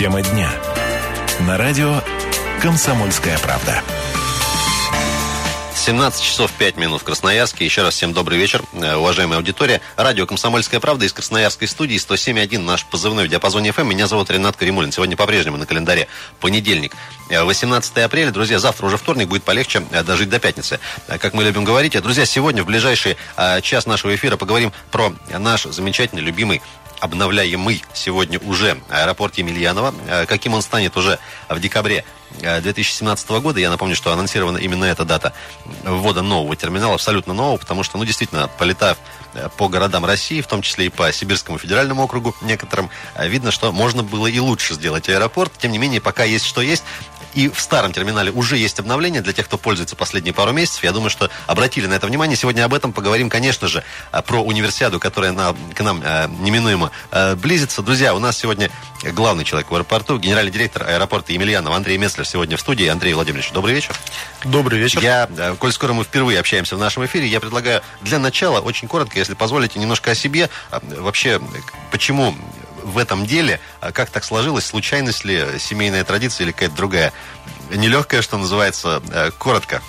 Тема дня. На радио «Комсомольская правда». 17 часов 5 минут в Красноярске. Еще раз всем добрый вечер, э, уважаемая аудитория. Радио «Комсомольская правда» из Красноярской студии 107.1, наш позывной в диапазоне FM. Меня зовут Ренат Каримулин. Сегодня по-прежнему на календаре понедельник. 18 э, апреля. Друзья, завтра уже вторник, будет полегче э, дожить до пятницы. Как мы любим говорить. Друзья, сегодня в ближайший час нашего эфира поговорим про наш замечательный, любимый обновляемый сегодня уже аэропорт Емельянова. Каким он станет уже в декабре 2017 года. Я напомню, что анонсирована именно эта дата ввода нового терминала, абсолютно нового, потому что, ну, действительно, полетав э, по городам России, в том числе и по Сибирскому федеральному округу некоторым, э, видно, что можно было и лучше сделать аэропорт. Тем не менее, пока есть что есть. И в старом терминале уже есть обновление для тех, кто пользуется последние пару месяцев. Я думаю, что обратили на это внимание. Сегодня об этом поговорим, конечно же, э, про универсиаду, которая на, к нам э, неминуемо э, близится. Друзья, у нас сегодня главный человек в аэропорту, генеральный директор аэропорта Емельянов Андрей Меслер сегодня в студии. Андрей Владимирович, добрый вечер. Добрый вечер. Я, э, коль скоро мы впервые общаемся в нашем эфире, я предлагаю для начала очень коротко, если позволите, немножко о себе. Э, вообще, почему в этом деле, а как так сложилось, случайность ли, семейная традиция или какая-то другая? Нелегкая, что называется, э, коротко.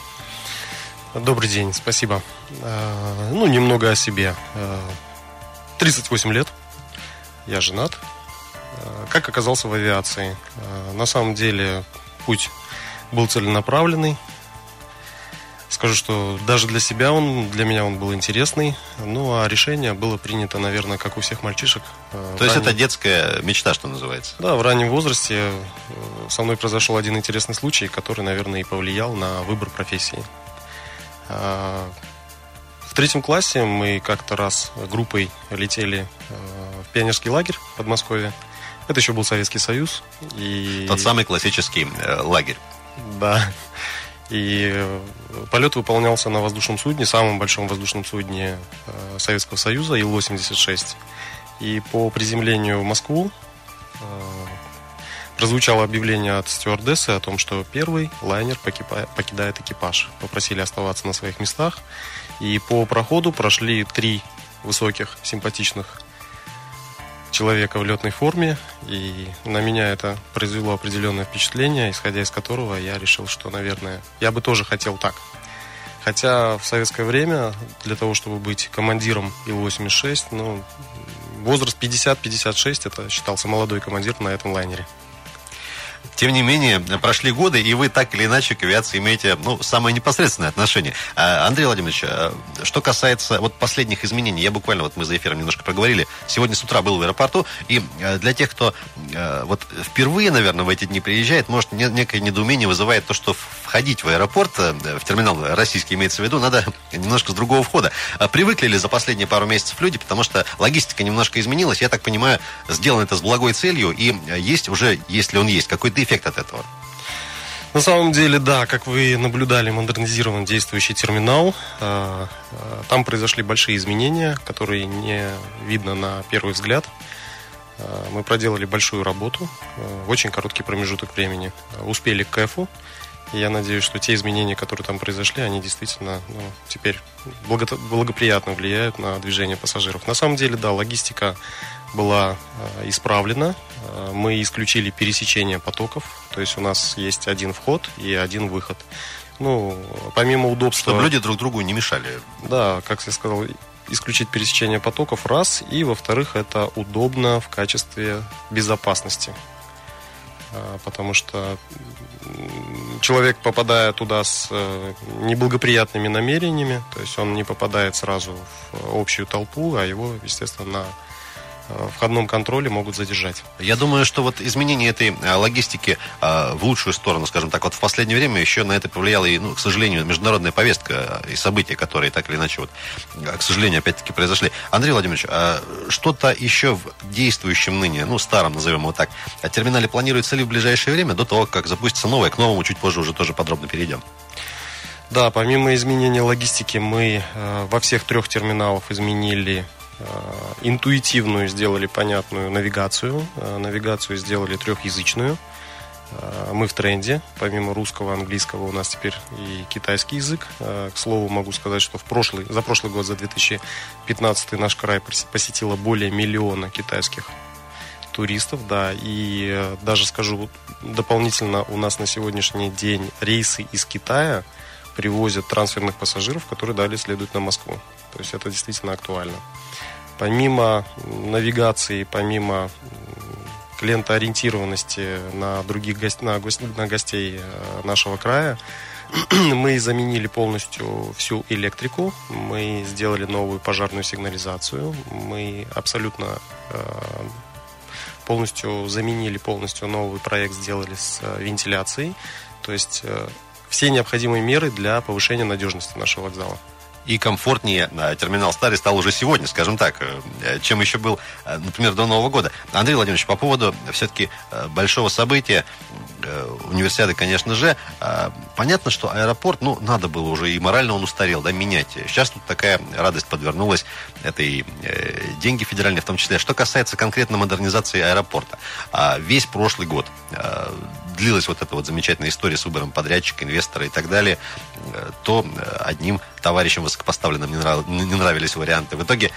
Добрый день, спасибо. Э, ну, немного о себе. 38 э, лет, я женат. Как оказался в авиации? На самом деле путь был целенаправленный. Скажу, что даже для себя он, для меня он был интересный. Ну, а решение было принято, наверное, как у всех мальчишек. Э, То есть раннем... это детская мечта, что называется? Да, в раннем возрасте э, со мной произошел один интересный случай, который, наверное, и повлиял на выбор профессии. А, в третьем классе мы как-то раз группой летели э, в пионерский лагерь в Подмосковье. Это еще был Советский Союз. И... Тот самый классический лагерь. Да. И э, полет выполнялся на воздушном судне, самом большом воздушном судне э, Советского Союза, Ил-86. И по приземлению в Москву э, прозвучало объявление от стюардессы о том, что первый лайнер покидает экипаж. Попросили оставаться на своих местах. И по проходу прошли три высоких, симпатичных человека в летной форме, и на меня это произвело определенное впечатление, исходя из которого я решил, что, наверное, я бы тоже хотел так. Хотя в советское время для того, чтобы быть командиром Ил-86, ну, возраст 50-56, это считался молодой командир на этом лайнере. Тем не менее, прошли годы, и вы так или иначе к авиации имеете ну, самое непосредственное отношение. А, Андрей Владимирович, а, что касается вот последних изменений, я буквально, вот мы за эфиром немножко проговорили, сегодня с утра был в аэропорту, и а, для тех, кто вот впервые, наверное, в эти дни приезжает, может, некое недоумение вызывает то, что входить в аэропорт, э, в терминал российский имеется в виду, надо немножко с другого входа. Привыкли ли за последние пару месяцев люди, потому что логистика немножко изменилась, я так понимаю, сделано это с благой целью, и есть уже, если он есть, какой какой-то от этого? На самом деле, да, как вы наблюдали, модернизирован действующий терминал. А, а, там произошли большие изменения, которые не видно на первый взгляд. А, мы проделали большую работу в очень короткий промежуток времени. Успели к КЭФу. Я надеюсь, что те изменения, которые там произошли, они действительно ну, теперь благоприятно влияют на движение пассажиров. На самом деле, да, логистика была э, исправлена. Э, мы исключили пересечение потоков, то есть у нас есть один вход и один выход. Ну, помимо удобства... Чтобы люди друг другу не мешали. Да, как я сказал, исключить пересечение потоков, раз. И, во-вторых, это удобно в качестве безопасности. Э, потому что человек, попадая туда с неблагоприятными намерениями, то есть он не попадает сразу в общую толпу, а его, естественно, на входном контроле могут задержать. Я думаю, что вот изменение этой э, логистики э, в лучшую сторону, скажем так, вот в последнее время еще на это повлияла и, ну, к сожалению, международная повестка и события, которые так или иначе, вот, к сожалению, опять-таки произошли. Андрей Владимирович, а что-то еще в действующем ныне, ну, старом, назовем его так, терминале планируется ли в ближайшее время, до того, как запустится новое, к новому чуть позже уже тоже подробно перейдем? Да, помимо изменения логистики, мы э, во всех трех терминалах изменили Э, интуитивную сделали понятную навигацию. Э, навигацию сделали трехязычную. Э, мы в тренде. Помимо русского, английского у нас теперь и китайский язык. К слову, могу сказать, что в прошлый, за прошлый год, за 2015 наш край посетило более миллиона китайских туристов, да. И э, даже скажу дополнительно, у нас на сегодняшний день рейсы из Китая привозят трансферных пассажиров, которые далее следуют на Москву. То есть это действительно актуально. Помимо навигации, помимо клиентоориентированности на других гость, на, гость, на гостей э, нашего края, мы заменили полностью всю электрику, мы сделали новую пожарную сигнализацию, мы абсолютно э, полностью заменили полностью новый проект, сделали с э, вентиляцией, то есть все необходимые меры для повышения надежности нашего вокзала и комфортнее э, терминал Старый стал уже сегодня, скажем так, э, чем еще был, э, например, до Нового года. Андрей Владимирович, по поводу все-таки большого события, универсиады, конечно же, понятно, что аэропорт, ну, надо было уже, и морально он устарел, да, менять. Сейчас тут такая радость подвернулась, это и деньги федеральные в том числе. Что касается конкретно модернизации аэропорта, а весь прошлый год длилась вот эта вот замечательная история с выбором подрядчика, инвестора и так далее, то одним товарищам высокопоставленным не нравились варианты. В итоге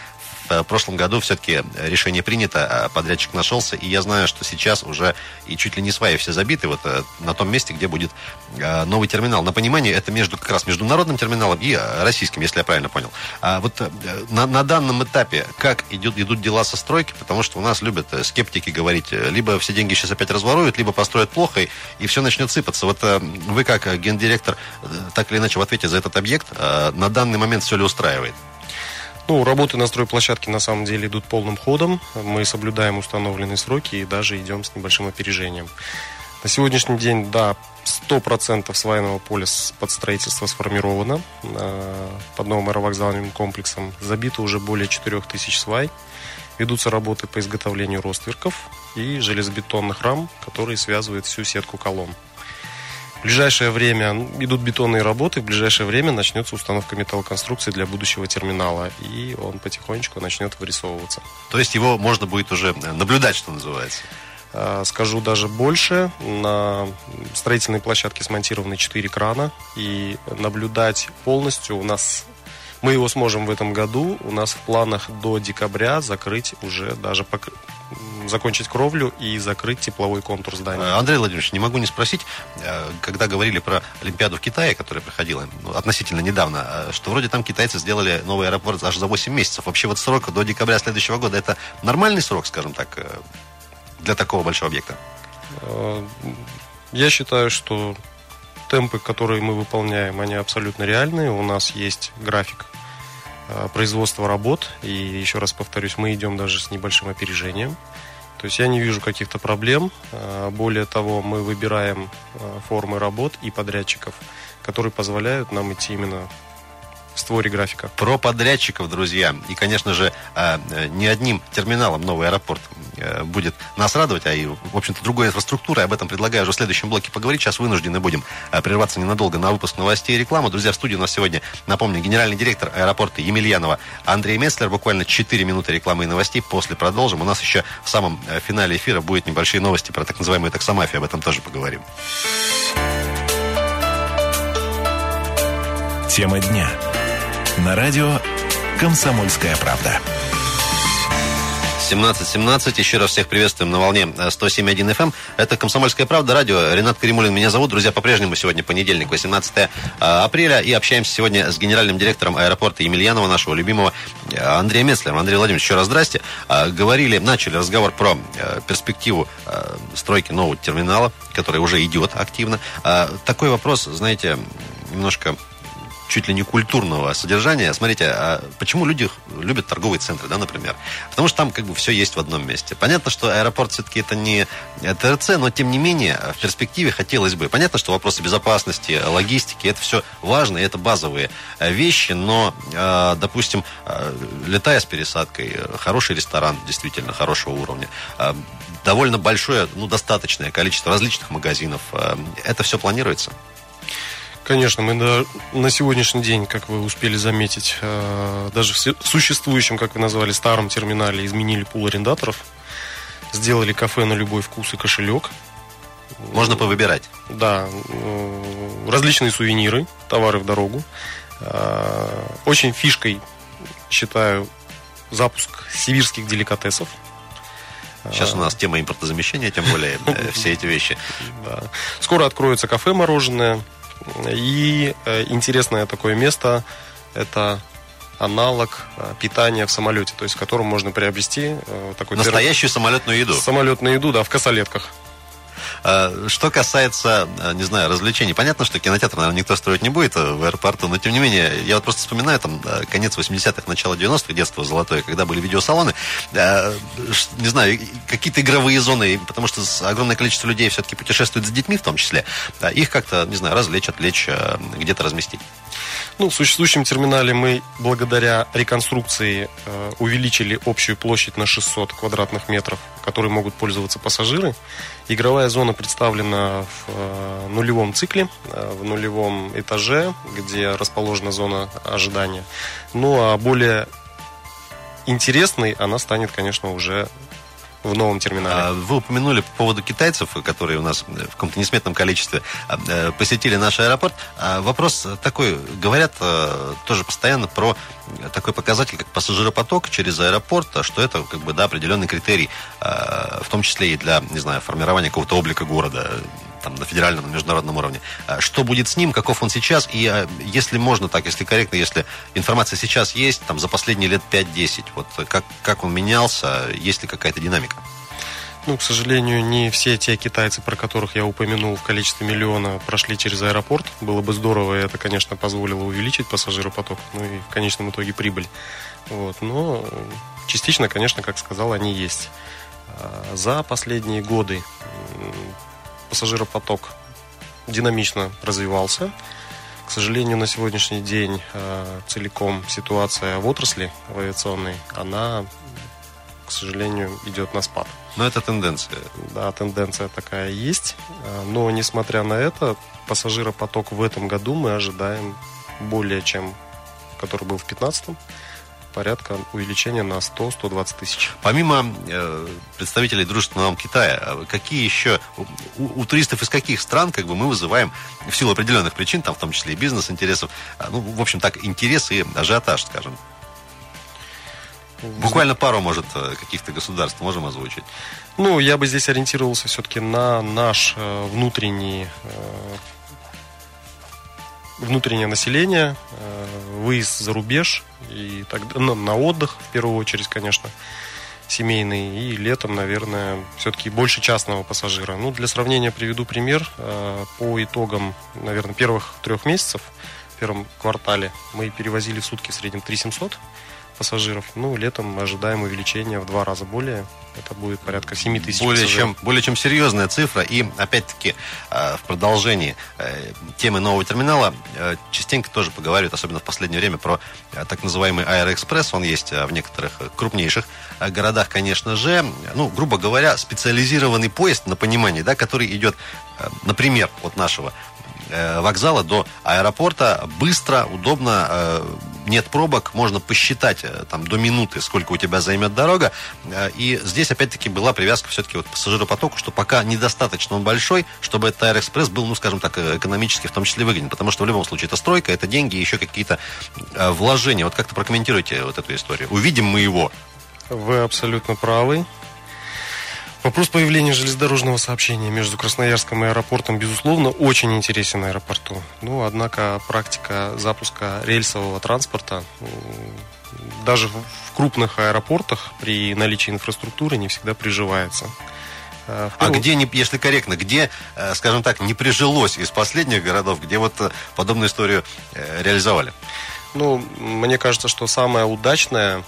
в прошлом году все-таки решение принято, а подрядчик нашелся, и я знаю, что сейчас уже и чуть ли не сваи все забиты вот э, на том месте, где будет э, новый терминал. На понимание, это между как раз международным терминалом и э, российским, если я правильно понял. А вот на, на данном этапе как идут, идут дела со стройки, потому что у нас любят скептики говорить, либо все деньги сейчас опять разворуют, либо построят плохо, и все начнет сыпаться. Вот вы как гендиректор, так или иначе, в ответе за этот объект, на данный момент все ли устраивает? Ну, работы на стройплощадке на самом деле идут полным ходом. Мы соблюдаем установленные сроки и даже идем с небольшим опережением. На сегодняшний день, да, 100% свайного поля под строительство сформировано э, под новым аэровокзальным комплексом. Забито уже более 4000 свай. Ведутся работы по изготовлению ростверков и железобетонных рам, которые связывают всю сетку колонн. В ближайшее время ну, идут бетонные работы, в ближайшее время начнется установка металлоконструкции для будущего терминала, и он потихонечку начнет вырисовываться. То есть его можно будет уже наблюдать, что называется? А, скажу даже больше, на строительной площадке смонтированы 4 крана, и наблюдать полностью у нас мы его сможем в этом году. У нас в планах до декабря закрыть уже даже пок закончить кровлю и закрыть тепловой контур здания. Э, Андрей Владимирович, не могу не спросить, э, когда говорили про Олимпиаду в Китае, которая проходила ну, относительно недавно, э, что вроде там китайцы сделали новый аэропорт аж за 8 месяцев. Вообще вот срок до декабря следующего года, это нормальный срок, скажем так, для такого большого объекта? Я считаю, что темпы, которые мы выполняем, они абсолютно реальные. У нас есть график производства работ. И еще раз повторюсь, мы идем даже с небольшим опережением. То есть я не вижу каких-то проблем. Э, более того, мы выбираем э, формы работ и подрядчиков, которые позволяют нам идти именно в створе графика. Про подрядчиков, друзья. И, конечно же, не одним терминалом новый аэропорт Э, будет нас радовать, а и, в общем-то, другой инфраструктуры. Об этом предлагаю уже в следующем блоке поговорить. Сейчас вынуждены будем э, прерваться ненадолго на выпуск новостей и рекламы. Друзья, в студии у нас сегодня, напомню, генеральный директор аэропорта Емельянова Андрей Меслер. Буквально 4 минуты рекламы и новостей. После продолжим. У нас еще в самом э, финале эфира будет небольшие новости про так называемую таксомафию. Об этом тоже поговорим. Тема дня. На радио «Комсомольская правда». 17.17. Еще раз всех приветствуем на волне 107.1 FM. Эм. Это «Комсомольская правда», радио. Ренат Каримулин меня зовут. Друзья, по-прежнему сегодня понедельник, 18 а, апреля. И общаемся сегодня с генеральным директором аэропорта Емельянова, нашего любимого а, Андрея Мецлера. Андрей Владимирович, еще раз здрасте. Говорили, начали разговор про перспективу стройки нового терминала, который уже идет активно. Такой вопрос, знаете, немножко чуть ли не культурного содержания. Смотрите, а почему люди любят торговые центры, да, например? Потому что там как бы все есть в одном месте. Понятно, что аэропорт все-таки это не ТРЦ, но тем не менее в перспективе хотелось бы. Понятно, что вопросы безопасности, логистики, это все важно, это базовые э, вещи, но, э, допустим, э, летая с пересадкой, хороший ресторан, действительно хорошего уровня, довольно большое, ну, достаточное количество различных магазинов, это все планируется? Конечно, мы на, на сегодняшний день, как вы успели заметить, э, даже в существующем, как вы назвали, старом терминале изменили пул арендаторов, сделали кафе на любой вкус и кошелек. Можно повыбирать. Да, э, различные сувениры, товары в дорогу. Э, очень фишкой считаю запуск сибирских деликатесов. Сейчас у нас тема импортозамещения, тем более все эти вещи. Скоро откроется кафе мороженое. И э, интересное такое место – это аналог э, питания в самолете, то есть в котором можно приобрести э, такой Настоящую самолетную еду. Самолетную еду, да, в косолетках. А, что касается, а, не знаю, развлечений, понятно, что кинотеатр, наверное, никто строить не будет э, в аэропорту, но тем не менее, я вот просто вспоминаю там конец 80-х, начало 90-х, детство золотое, когда были видеосалоны, не знаю, какие-то игровые зоны, потому что огромное количество людей все-таки путешествует с детьми в том числе, их как-то, не знаю, развлечь, отвлечь, где-то разместить. Ну, в существующем терминале мы благодаря реконструкции э, увеличили общую площадь на 600 квадратных метров, которой могут пользоваться пассажиры. Игровая зона представлена в э, нулевом цикле, э, в нулевом этаже, где расположена зона ожидания. Ну, а более интересной она станет, конечно, уже в новом терминале. А, вы упомянули по поводу китайцев, которые у нас в каком-то несметном количестве а, э, посетили наш аэропорт. А, вопрос такой. Говорят э, тоже постоянно про такой показатель, как пассажиропоток через аэропорт, что это как бы да, определенный критерий, в том числе и для, не знаю, формирования какого-то облика города там, на федеральном, на международном уровне. Что будет с ним, каков он сейчас, и если можно так, если корректно, если информация сейчас есть, там, за последние лет 5-10, вот как, как он менялся, есть ли какая-то динамика? Ну, к сожалению, не все те китайцы, про которых я упомянул в количестве миллиона, прошли через аэропорт. Было бы здорово, и это, конечно, позволило увеличить пассажиропоток, ну и в конечном итоге прибыль. Вот. Но частично, конечно, как сказал, они есть. А за последние годы пассажиропоток динамично развивался. К сожалению, на сегодняшний день э, целиком ситуация в отрасли в авиационной, она, к сожалению, идет на спад. Но это тенденция. Да, тенденция такая есть. Э, но, несмотря на это, пассажиропоток в этом году мы ожидаем более чем, который был в 2015 порядка увеличения на 100-120 тысяч. Помимо э, представителей дружественного нам Китая, а какие еще у, у туристов из каких стран как бы мы вызываем в силу определенных причин, там в том числе и бизнес-интересов, а, ну, в общем так, интерес и ажиотаж, скажем? Буквально пару, может, э, каких-то государств можем озвучить. Ну, я бы здесь ориентировался все-таки на наш э, внутренний э, внутреннее население, э, выезд за рубеж и так, ну, на отдых в первую очередь, конечно, семейный и летом, наверное, все-таки больше частного пассажира. Ну, для сравнения приведу пример. Э, по итогам, наверное, первых трех месяцев, в первом квартале мы перевозили в сутки в среднем 3700 пассажиров. Ну, летом мы ожидаем увеличения в два раза более. Это будет порядка 7 тысяч более чем, более чем серьезная цифра. И, опять-таки, э, в продолжении э, темы нового терминала э, частенько тоже поговаривают, особенно в последнее время, про так называемый Аэроэкспресс. Он есть в некоторых крупнейших городах, конечно же. Ну, грубо говоря, специализированный поезд, на понимание, да, который идет, например, от нашего вокзала до аэропорта быстро, удобно, нет пробок, можно посчитать э, там до минуты, сколько у тебя займет дорога. Э, и здесь опять-таки была привязка все-таки вот к пассажиропотоку, что пока недостаточно он большой, чтобы этот Аэроэкспресс был, ну, скажем так, э, экономически в том числе выгоден. Потому что в любом случае это стройка, это деньги, еще какие-то вложения. Вот как-то прокомментируйте вот эту историю. Увидим мы его. Вы абсолютно правы. Вопрос появления железнодорожного сообщения между Красноярском и аэропортом, безусловно, очень интересен аэропорту. Ну, однако практика запуска рельсового транспорта даже в крупных аэропортах при наличии инфраструктуры не всегда приживается. А, а где, не, если корректно, где, э, скажем так, не прижилось из последних городов, где вот э, подобную историю э, реализовали? Ну, мне кажется, что самая удачная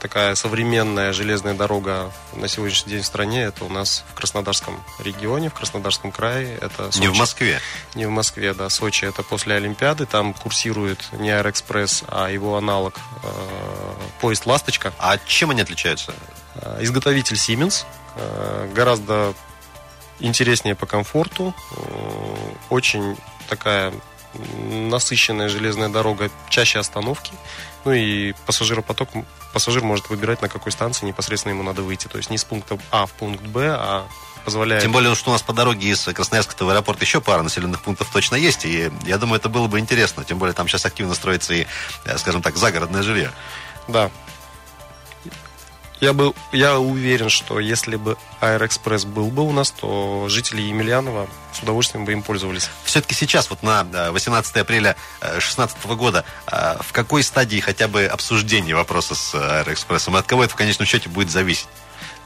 такая современная железная дорога на сегодняшний день в стране, это у нас в Краснодарском регионе, в Краснодарском крае. Это Сочи. Не в Москве? Не в Москве, да. Сочи это после Олимпиады. Там курсирует не Аэроэкспресс, а его аналог э, поезд «Ласточка». А чем они отличаются? Э, изготовитель Siemens. Э, гораздо интереснее по комфорту. Э, очень такая насыщенная железная дорога, чаще остановки. Ну и пассажиропоток, пассажир может выбирать, на какой станции непосредственно ему надо выйти. То есть не с пункта А в пункт Б, а позволяет... Тем более, что у нас по дороге из Красноярска в аэропорт еще пара населенных пунктов точно есть, и я думаю, это было бы интересно. Тем более, там сейчас активно строится и, э, скажем так, загородное жилье. Да. Я, был, я уверен, что если бы Аэроэкспресс был бы у нас, то жители Емельянова с удовольствием бы им пользовались. Все-таки сейчас, вот на 18 апреля 2016 года, в какой стадии хотя бы обсуждения вопроса с Аэроэкспрессом? И от кого это в конечном счете будет зависеть?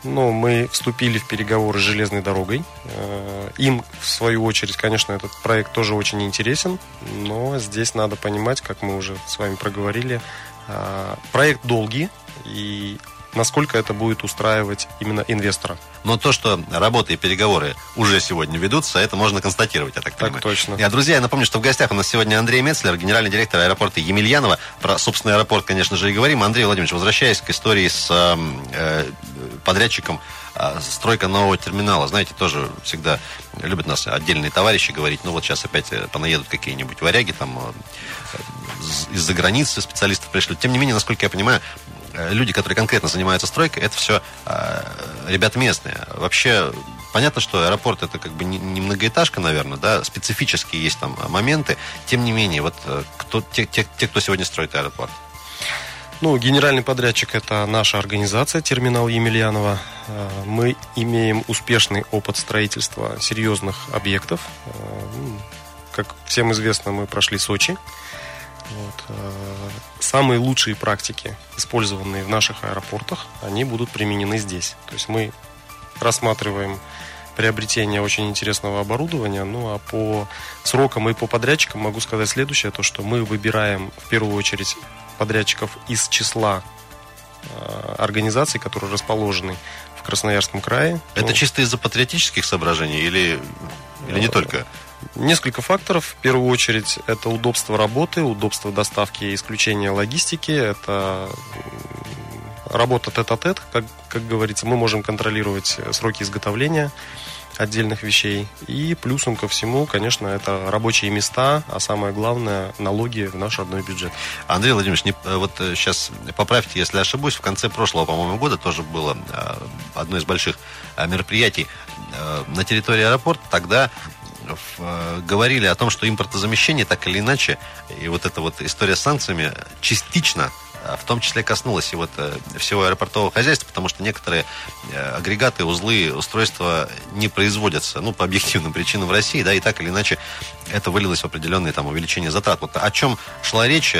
Ну, мы вступили в переговоры с железной дорогой. Э, им, в свою очередь, конечно, этот проект тоже очень интересен, но здесь надо понимать, как мы уже с вами проговорили, э, проект долгий, и насколько это будет устраивать именно инвестора. Но то, что работы и переговоры уже сегодня ведутся, это можно констатировать, я так, так понимаю. точно. Я, друзья, я напомню, что в гостях у нас сегодня Андрей Мецлер, генеральный директор аэропорта Емельянова. Про собственный аэропорт, конечно же, и говорим. Андрей Владимирович, возвращаясь к истории с э, подрядчиком э, стройка нового терминала. Знаете, тоже всегда любят нас отдельные товарищи говорить, ну вот сейчас опять э, понаедут какие-нибудь варяги там э, из-за границы специалистов пришлют. Тем не менее, насколько я понимаю, Э, люди, которые конкретно занимаются стройкой, это все э, ребята местные. Вообще, понятно, что аэропорт это как бы не, многоэтажка, наверное, да, специфические есть там моменты. Тем не менее, вот э, кто, те, те, те, кто сегодня строит аэропорт. Ну, генеральный подрядчик – это наша организация «Терминал Емельянова». Мы имеем успешный опыт строительства серьезных объектов. Как всем известно, мы прошли Сочи. Вот. Э, самые лучшие практики, использованные в наших аэропортах, они будут применены здесь. То есть мы рассматриваем приобретение очень интересного оборудования. Ну а по срокам и по подрядчикам могу сказать следующее, то что мы выбираем в первую очередь подрядчиков из числа э, организаций, которые расположены в Красноярском крае. Это ну, чисто из-за патриотических соображений или, или не э, только? Несколько факторов. В первую очередь, это удобство работы, удобство доставки исключение логистики, это работа тет-а-тет, как, как говорится, мы можем контролировать сроки изготовления отдельных вещей. И плюсом ко всему, конечно, это рабочие места, а самое главное, налоги в наш родной бюджет. Андрей Владимирович, не, вот сейчас э, поправьте, если ошибусь, в конце прошлого, по-моему, года тоже было э, одно из больших э, мероприятий на территории аэропорта. Тогда э, говорили о том, что импортозамещение так или иначе, и вот эта вот история с санкциями частично э, в том числе коснулась и вот э, всего аэропортового хозяйства, потому что некоторые агрегаты, узлы, устройства не производятся, ну, по объективным причинам в России, да, и так или иначе это вылилось в определенные там увеличение затрат. Вот о чем шла речь,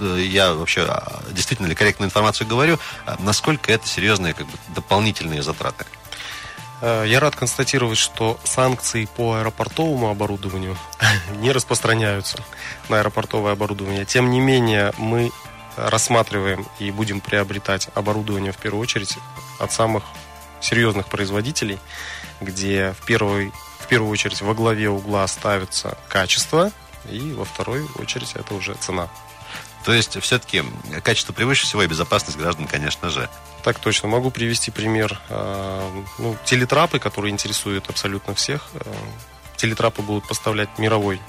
я вообще а, действительно ли корректную информацию говорю, насколько это серьезные как бы, дополнительные затраты? Э, я рад констатировать, что санкции по аэропортовому оборудованию не распространяются на аэропортовое оборудование. Тем не менее, мы рассматриваем и будем приобретать оборудование в первую очередь от самых серьезных производителей, где в, первой, в первую очередь во главе угла ставится качество, и во второй очередь это уже цена. То есть все-таки качество превыше всего и безопасность граждан, конечно же. Так точно. Могу привести пример. А, ну, телетрапы, которые интересуют абсолютно всех. А, телетрапы будут поставлять мировой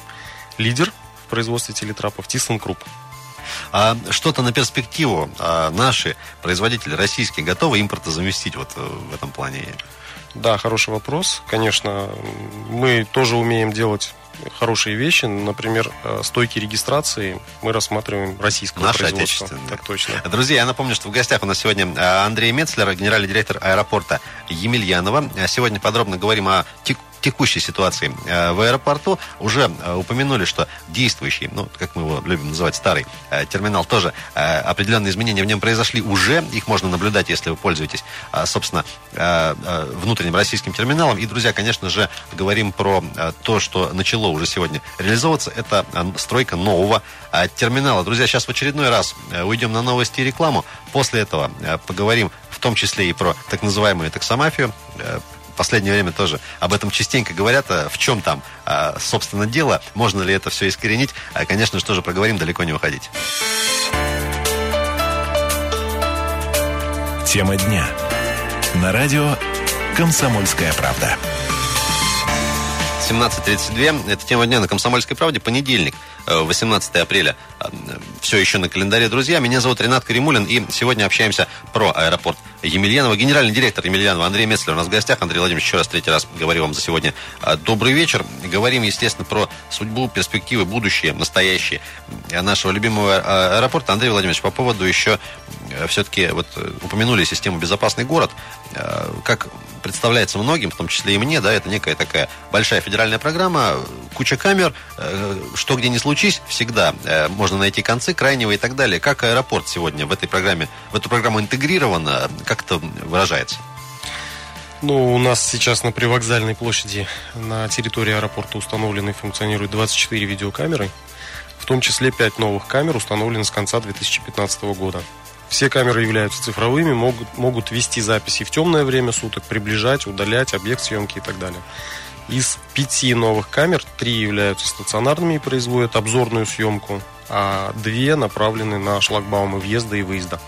лидер в производстве телетрапов ThyssenKrupp. А что-то на перспективу а наши производители российские готовы импортозаместить вот э, в этом плане? Да, хороший вопрос. Конечно, мы тоже умеем делать хорошие вещи. Например, э, стойки регистрации мы рассматриваем российского Наши производства. Так точно. Друзья, я напомню, что в гостях у нас сегодня э, Андрей Мецлер, генеральный директор аэропорта Емельянова. Сегодня подробно говорим о текущей ситуации э, в аэропорту. Уже э, упомянули, что действующий, ну, как мы его любим называть, старый э, терминал, тоже определенные изменения в нем произошли уже. Их можно наблюдать, если вы пользуетесь, собственно, внутренним российским терминалом. И, друзья, конечно же, говорим про то, что начало уже сегодня реализовываться. Это стройка нового терминала. Друзья, сейчас в очередной раз уйдем на новости и рекламу. После этого поговорим в том числе и про так называемую таксомафию последнее время тоже об этом частенько говорят. А в чем там, а, собственно, дело? Можно ли это все искоренить? А, конечно же, тоже проговорим, далеко не уходить. Тема дня. На радио «Комсомольская правда». 17.32. Это тема дня на «Комсомольской правде». Понедельник. 18 апреля все еще на календаре. Друзья, меня зовут Ренат Каримулин, и сегодня общаемся про аэропорт Емельянова. Генеральный директор Емельянова Андрей Меслер у нас в гостях. Андрей Владимирович, еще раз третий раз говорю вам за сегодня добрый вечер. Говорим, естественно, про судьбу, перспективы, будущее, настоящее нашего любимого аэропорта. Андрей Владимирович, по поводу еще все-таки вот упомянули систему «Безопасный город». Как представляется многим, в том числе и мне, да, это некая такая большая федеральная программа, куча камер, э, что где не случись, всегда э, можно найти концы крайнего и так далее. Как аэропорт сегодня в этой программе, в эту программу интегрировано, как это выражается? Ну, у нас сейчас на привокзальной площади на территории аэропорта установлены и функционируют 24 видеокамеры, в том числе 5 новых камер установлены с конца 2015 года. Все камеры являются цифровыми, могут, могут вести записи в темное время суток, приближать, удалять объект съемки и так далее. Из пяти новых камер три являются стационарными и производят обзорную съемку, а две направлены на шлагбаумы въезда и выезда.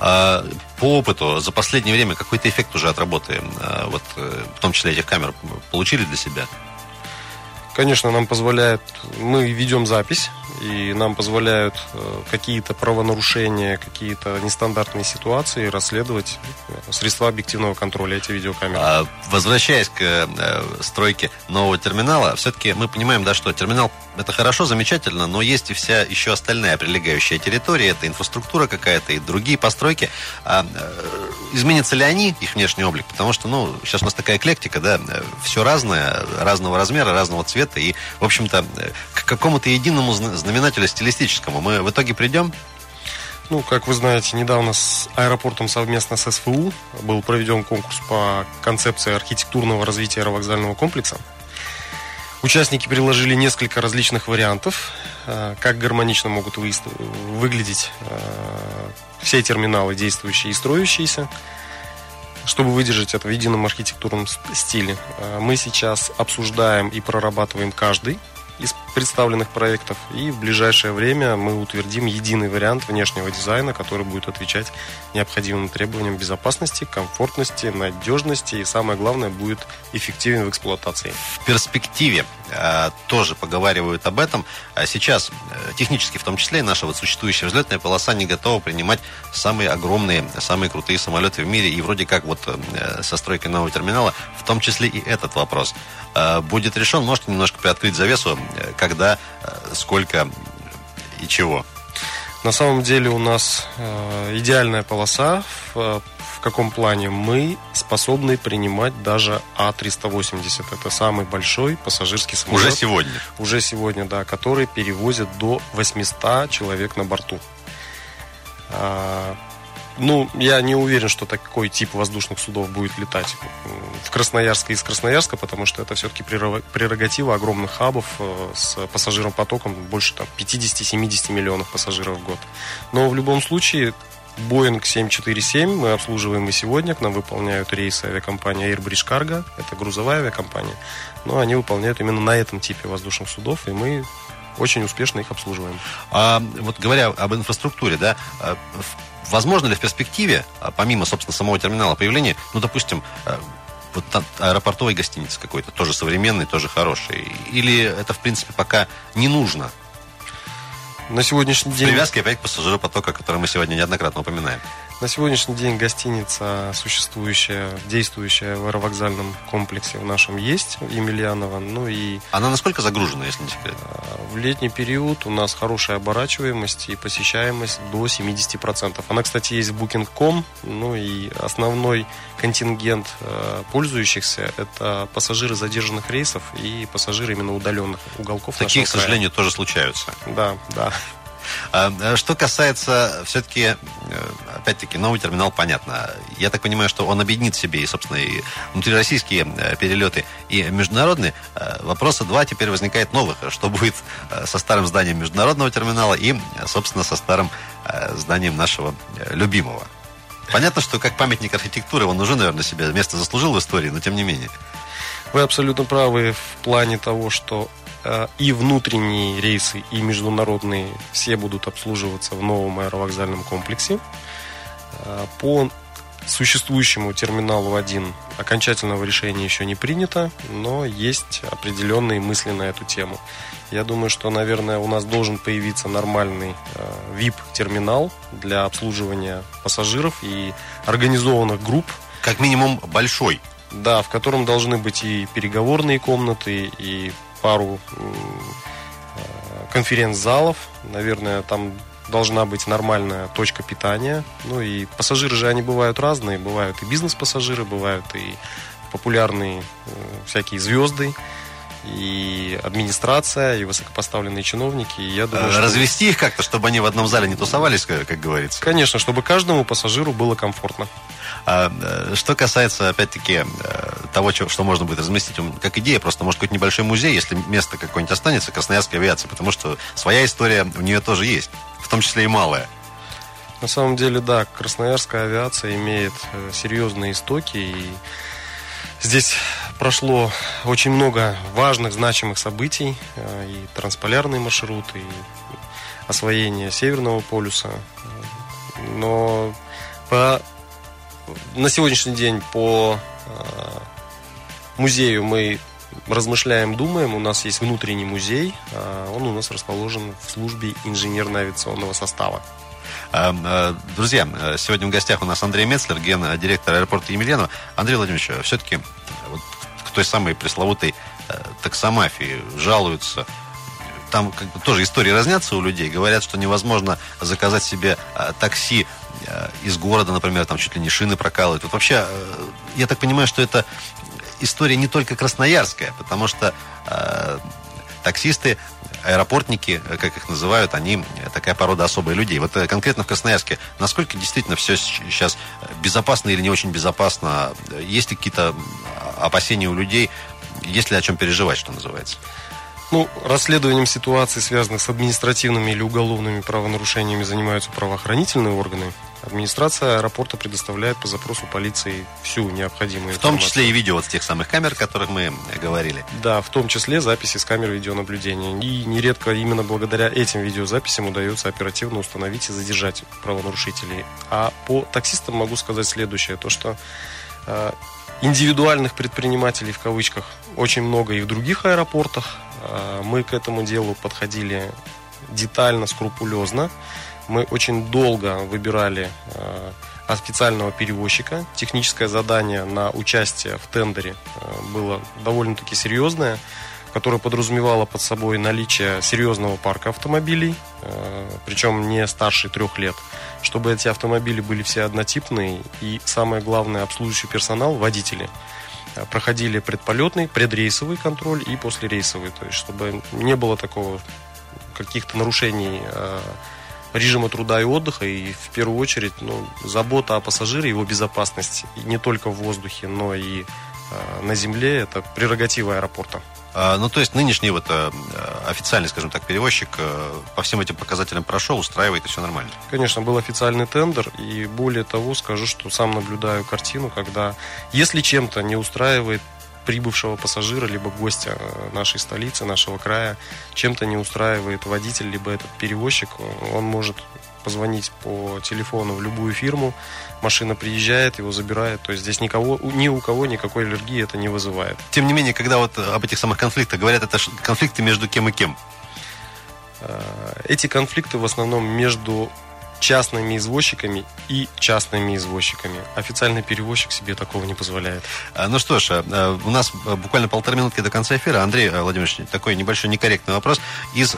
А, по опыту за последнее время какой-то эффект уже от работы, а, вот, э, в том числе этих камер, получили для себя? Конечно, нам позволяет, мы ведем запись, и нам позволяют э, какие-то правонарушения, какие-то нестандартные ситуации расследовать э, средства объективного контроля, эти видеокамеры. А, возвращаясь к э, стройке нового терминала, все-таки мы понимаем, да, что терминал это хорошо, замечательно, но есть и вся еще остальная прилегающая территория, это инфраструктура какая-то и другие постройки. А, изменятся ли они, их внешний облик? Потому что, ну, сейчас у нас такая эклектика, да, все разное, разного размера, разного цвета, и, в общем-то, к какому-то единому знаменателю стилистическому мы в итоге придем? Ну, как вы знаете, недавно с аэропортом совместно с СФУ был проведен конкурс по концепции архитектурного развития аэровокзального комплекса. Участники предложили несколько различных вариантов, э, как гармонично могут выглядеть э, все терминалы, действующие и строящиеся, чтобы выдержать это в едином архитектурном стиле. Э, мы сейчас обсуждаем и прорабатываем каждый из представленных проектов. И в ближайшее время мы утвердим единый вариант внешнего дизайна, который будет отвечать необходимым требованиям безопасности, комфортности, надежности и, самое главное, будет эффективен в эксплуатации. В перспективе э, тоже поговаривают об этом. А сейчас э, технически в том числе наша вот существующая взлетная полоса не готова принимать самые огромные, самые крутые самолеты в мире. И вроде как вот э, со стройкой нового терминала в том числе и этот вопрос э, будет решен. Можете немножко приоткрыть завесу, э, когда, э, сколько и чего? На самом деле у нас э, идеальная полоса. Э, в каком плане? Мы способны принимать даже А380. Это самый большой пассажирский самолет. Уже сегодня? Уже сегодня, да. Который перевозит до 800 человек на борту. А, ну, я не уверен, что такой тип воздушных судов будет летать в Красноярск и из Красноярска, потому что это все-таки прерогатива огромных хабов э, с пассажиром потоком больше там 50-70 миллионов пассажиров в год. Но в любом случае Boeing 747 мы обслуживаем и сегодня. К нам выполняют рейсы авиакомпания Airbridge Cargo. Это грузовая авиакомпания. Но они выполняют именно на этом типе воздушных судов, и мы очень успешно их обслуживаем. А вот говоря об инфраструктуре, да, э, Возможно ли в перспективе, а, помимо, собственно, самого терминала появления, ну, допустим, э, вот аэропортовой гостиницы какой-то, тоже современный, тоже хороший? Или это, в принципе, пока не нужно? На сегодняшний день... Привязки опять к пассажиропотока, который мы сегодня неоднократно упоминаем. На сегодняшний день гостиница, существующая, действующая в аэровокзальном комплексе в нашем есть, Емельянова. Ну и... Она насколько загружена, если не секрет? А, в летний период у нас хорошая оборачиваемость и посещаемость до 70%. Она, кстати, есть в Booking.com. Ну и основной контингент э, пользующихся – это пассажиры задержанных рейсов и пассажиры именно удаленных уголков Такие, к сожалению, тоже случаются. Да, да. А, а что касается все-таки, э, опять-таки, новый терминал, понятно. Я так понимаю, что он объединит в себе и, собственно, и внутрироссийские э, перелеты, и международные. Э, вопроса два теперь возникает новых. Что будет со старым зданием международного терминала и, собственно, со старым зданием нашего любимого? Понятно, что как памятник архитектуры он уже, наверное, себе место заслужил в истории, но тем не менее. Вы абсолютно правы в плане того, что Э, и внутренние рейсы, и международные все будут обслуживаться в новом аэровокзальном комплексе. Э, по существующему терминалу 1 окончательного решения еще не принято, но есть определенные мысли на эту тему. Я думаю, что, наверное, у нас должен появиться нормальный э, VIP-терминал для обслуживания пассажиров и организованных групп. Как минимум большой. Да, в котором должны быть и переговорные комнаты, и пару э, конференц-залов. Наверное, там должна быть нормальная точка питания. Ну и пассажиры же они бывают разные. Бывают и бизнес-пассажиры, бывают и популярные э, всякие звезды и администрация, и высокопоставленные чиновники. И я думаю, что... Развести их как-то, чтобы они в одном зале не тусовались, как говорится. Конечно, чтобы каждому пассажиру было комфортно. А, э, что касается, опять-таки, э, того, что можно будет разместить, как идея, просто может какой-то небольшой музей, если место какое-нибудь останется, Красноярской авиации, потому что своя история у нее тоже есть, в том числе и малая. На самом деле, да, Красноярская авиация имеет э, серьезные истоки, и здесь прошло очень много важных, значимых событий, и трансполярный маршрут, и освоение Северного полюса. Но по на сегодняшний день по э, музею мы размышляем, думаем. У нас есть внутренний музей. Э, он у нас расположен в службе инженерно-авиационного состава. Э, друзья, сегодня в гостях у нас Андрей Мецлер, гендиректор аэропорта Емельянова. Андрей Владимирович, все-таки вот к той самой пресловутой таксомафии жалуются там как бы тоже истории разнятся у людей. Говорят, что невозможно заказать себе такси из города, например, там чуть ли не шины прокалывают. Вот вообще, э, я так понимаю, что это история не только красноярская, потому что э, таксисты, аэропортники, э, как их называют, они такая порода особых людей. Вот конкретно в Красноярске, насколько действительно все сейчас безопасно или не очень безопасно? Есть ли какие-то опасения у людей? Есть ли о чем переживать, что называется? Ну, расследованием ситуаций, связанных с административными или уголовными правонарушениями, занимаются правоохранительные органы. Администрация аэропорта предоставляет по запросу полиции всю необходимую информацию. В том числе и видео с тех самых камер, о которых мы говорили. Да, в том числе записи с камер видеонаблюдения. И нередко именно благодаря этим видеозаписям удается оперативно установить и задержать правонарушителей. А по таксистам могу сказать следующее, то что э, индивидуальных предпринимателей в кавычках очень много и в других аэропортах. Э, мы к этому делу подходили детально, скрупулезно. Мы очень долго выбирали э, официального перевозчика. Техническое задание на участие в тендере э, было довольно-таки серьезное, которое подразумевало под собой наличие серьезного парка автомобилей, причем не старше трех лет, чтобы эти автомобили были все однотипные и, самое главное, обслуживающий персонал, водители, проходили предполетный, предрейсовый контроль и послерейсовый, то есть чтобы не было такого каких-то нарушений режима труда и отдыха, и в первую очередь ну, забота о пассажире, его безопасности, и не только в воздухе, но и э, на земле, это прерогатива аэропорта. А, ну, то есть нынешний вот э, официальный, скажем так, перевозчик э, по всем этим показателям прошел, устраивает и все нормально? Конечно, был официальный тендер, и более того, скажу, что сам наблюдаю картину, когда, если чем-то не устраивает прибывшего пассажира, либо гостя э, нашей столицы, нашего края, чем-то не устраивает водитель, либо этот перевозчик, он может позвонить по телефону в любую фирму, машина приезжает, его забирает, то есть здесь никого, ни у кого никакой аллергии это не вызывает. Тем не менее, когда вот об этих самых конфликтах говорят, это конфликты между кем и кем? Э, эти конфликты в основном между частными извозчиками и частными извозчиками. Официальный перевозчик себе такого не позволяет. А, ну что ж, а, у нас буквально полторы минутки до конца эфира. Андрей Владимирович, такой небольшой некорректный вопрос. Из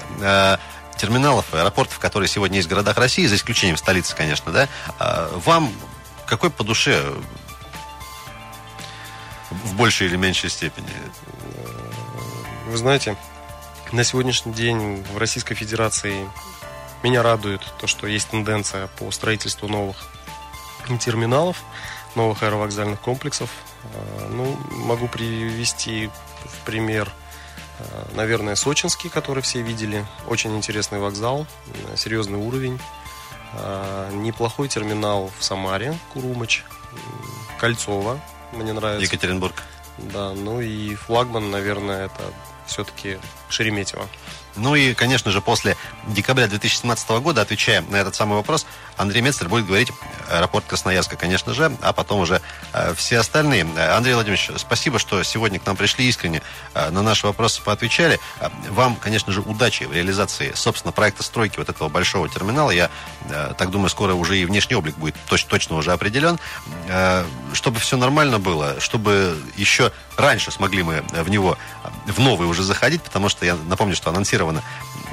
терминалов, аэропортов, которые сегодня есть в городах России, за исключением столицы, конечно, да, вам какой по душе в большей или меньшей степени? Вы знаете, на сегодняшний день в Российской Федерации меня радует то, что есть тенденция по строительству новых терминалов, новых аэровокзальных комплексов. А, ну, могу привести в пример, а, наверное, Сочинский, который все видели. Очень интересный вокзал, серьезный уровень. А, неплохой терминал в Самаре, Курумыч, Кольцово, мне нравится. Екатеринбург. Да, ну и флагман, наверное, это все-таки Шереметьево. Ну и, конечно же, после декабря 2017 года, отвечая на этот самый вопрос, Андрей Мецлер будет говорить аэропорт Красноярска, конечно же, а потом уже э, все остальные. Андрей Владимирович, спасибо, что сегодня к нам пришли искренне, э, на наши вопросы поотвечали. Э, вам, конечно же, удачи в реализации, собственно, проекта стройки вот этого большого терминала. Я э, так думаю, скоро уже и внешний облик будет точ точно уже определен. Э, чтобы все нормально было, чтобы еще раньше смогли мы в него, в новый уже заходить, потому что я напомню, что анонсировано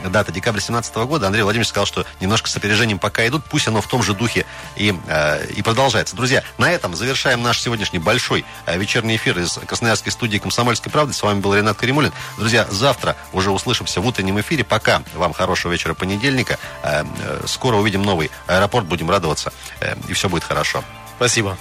дата декабря 2017 года. Андрей Владимирович сказал, что немножко с опережением пока идут, пусть оно в том же духе и, э, и продолжается. Друзья, на этом завершаем наш сегодняшний большой э, вечерний эфир из Красноярской студии «Комсомольской правды». С вами был Ренат Каримулин. Друзья, завтра уже услышимся в утреннем эфире. Пока вам хорошего вечера понедельника. Э, э, скоро увидим новый аэропорт, будем радоваться, э, и все будет хорошо. Спасибо.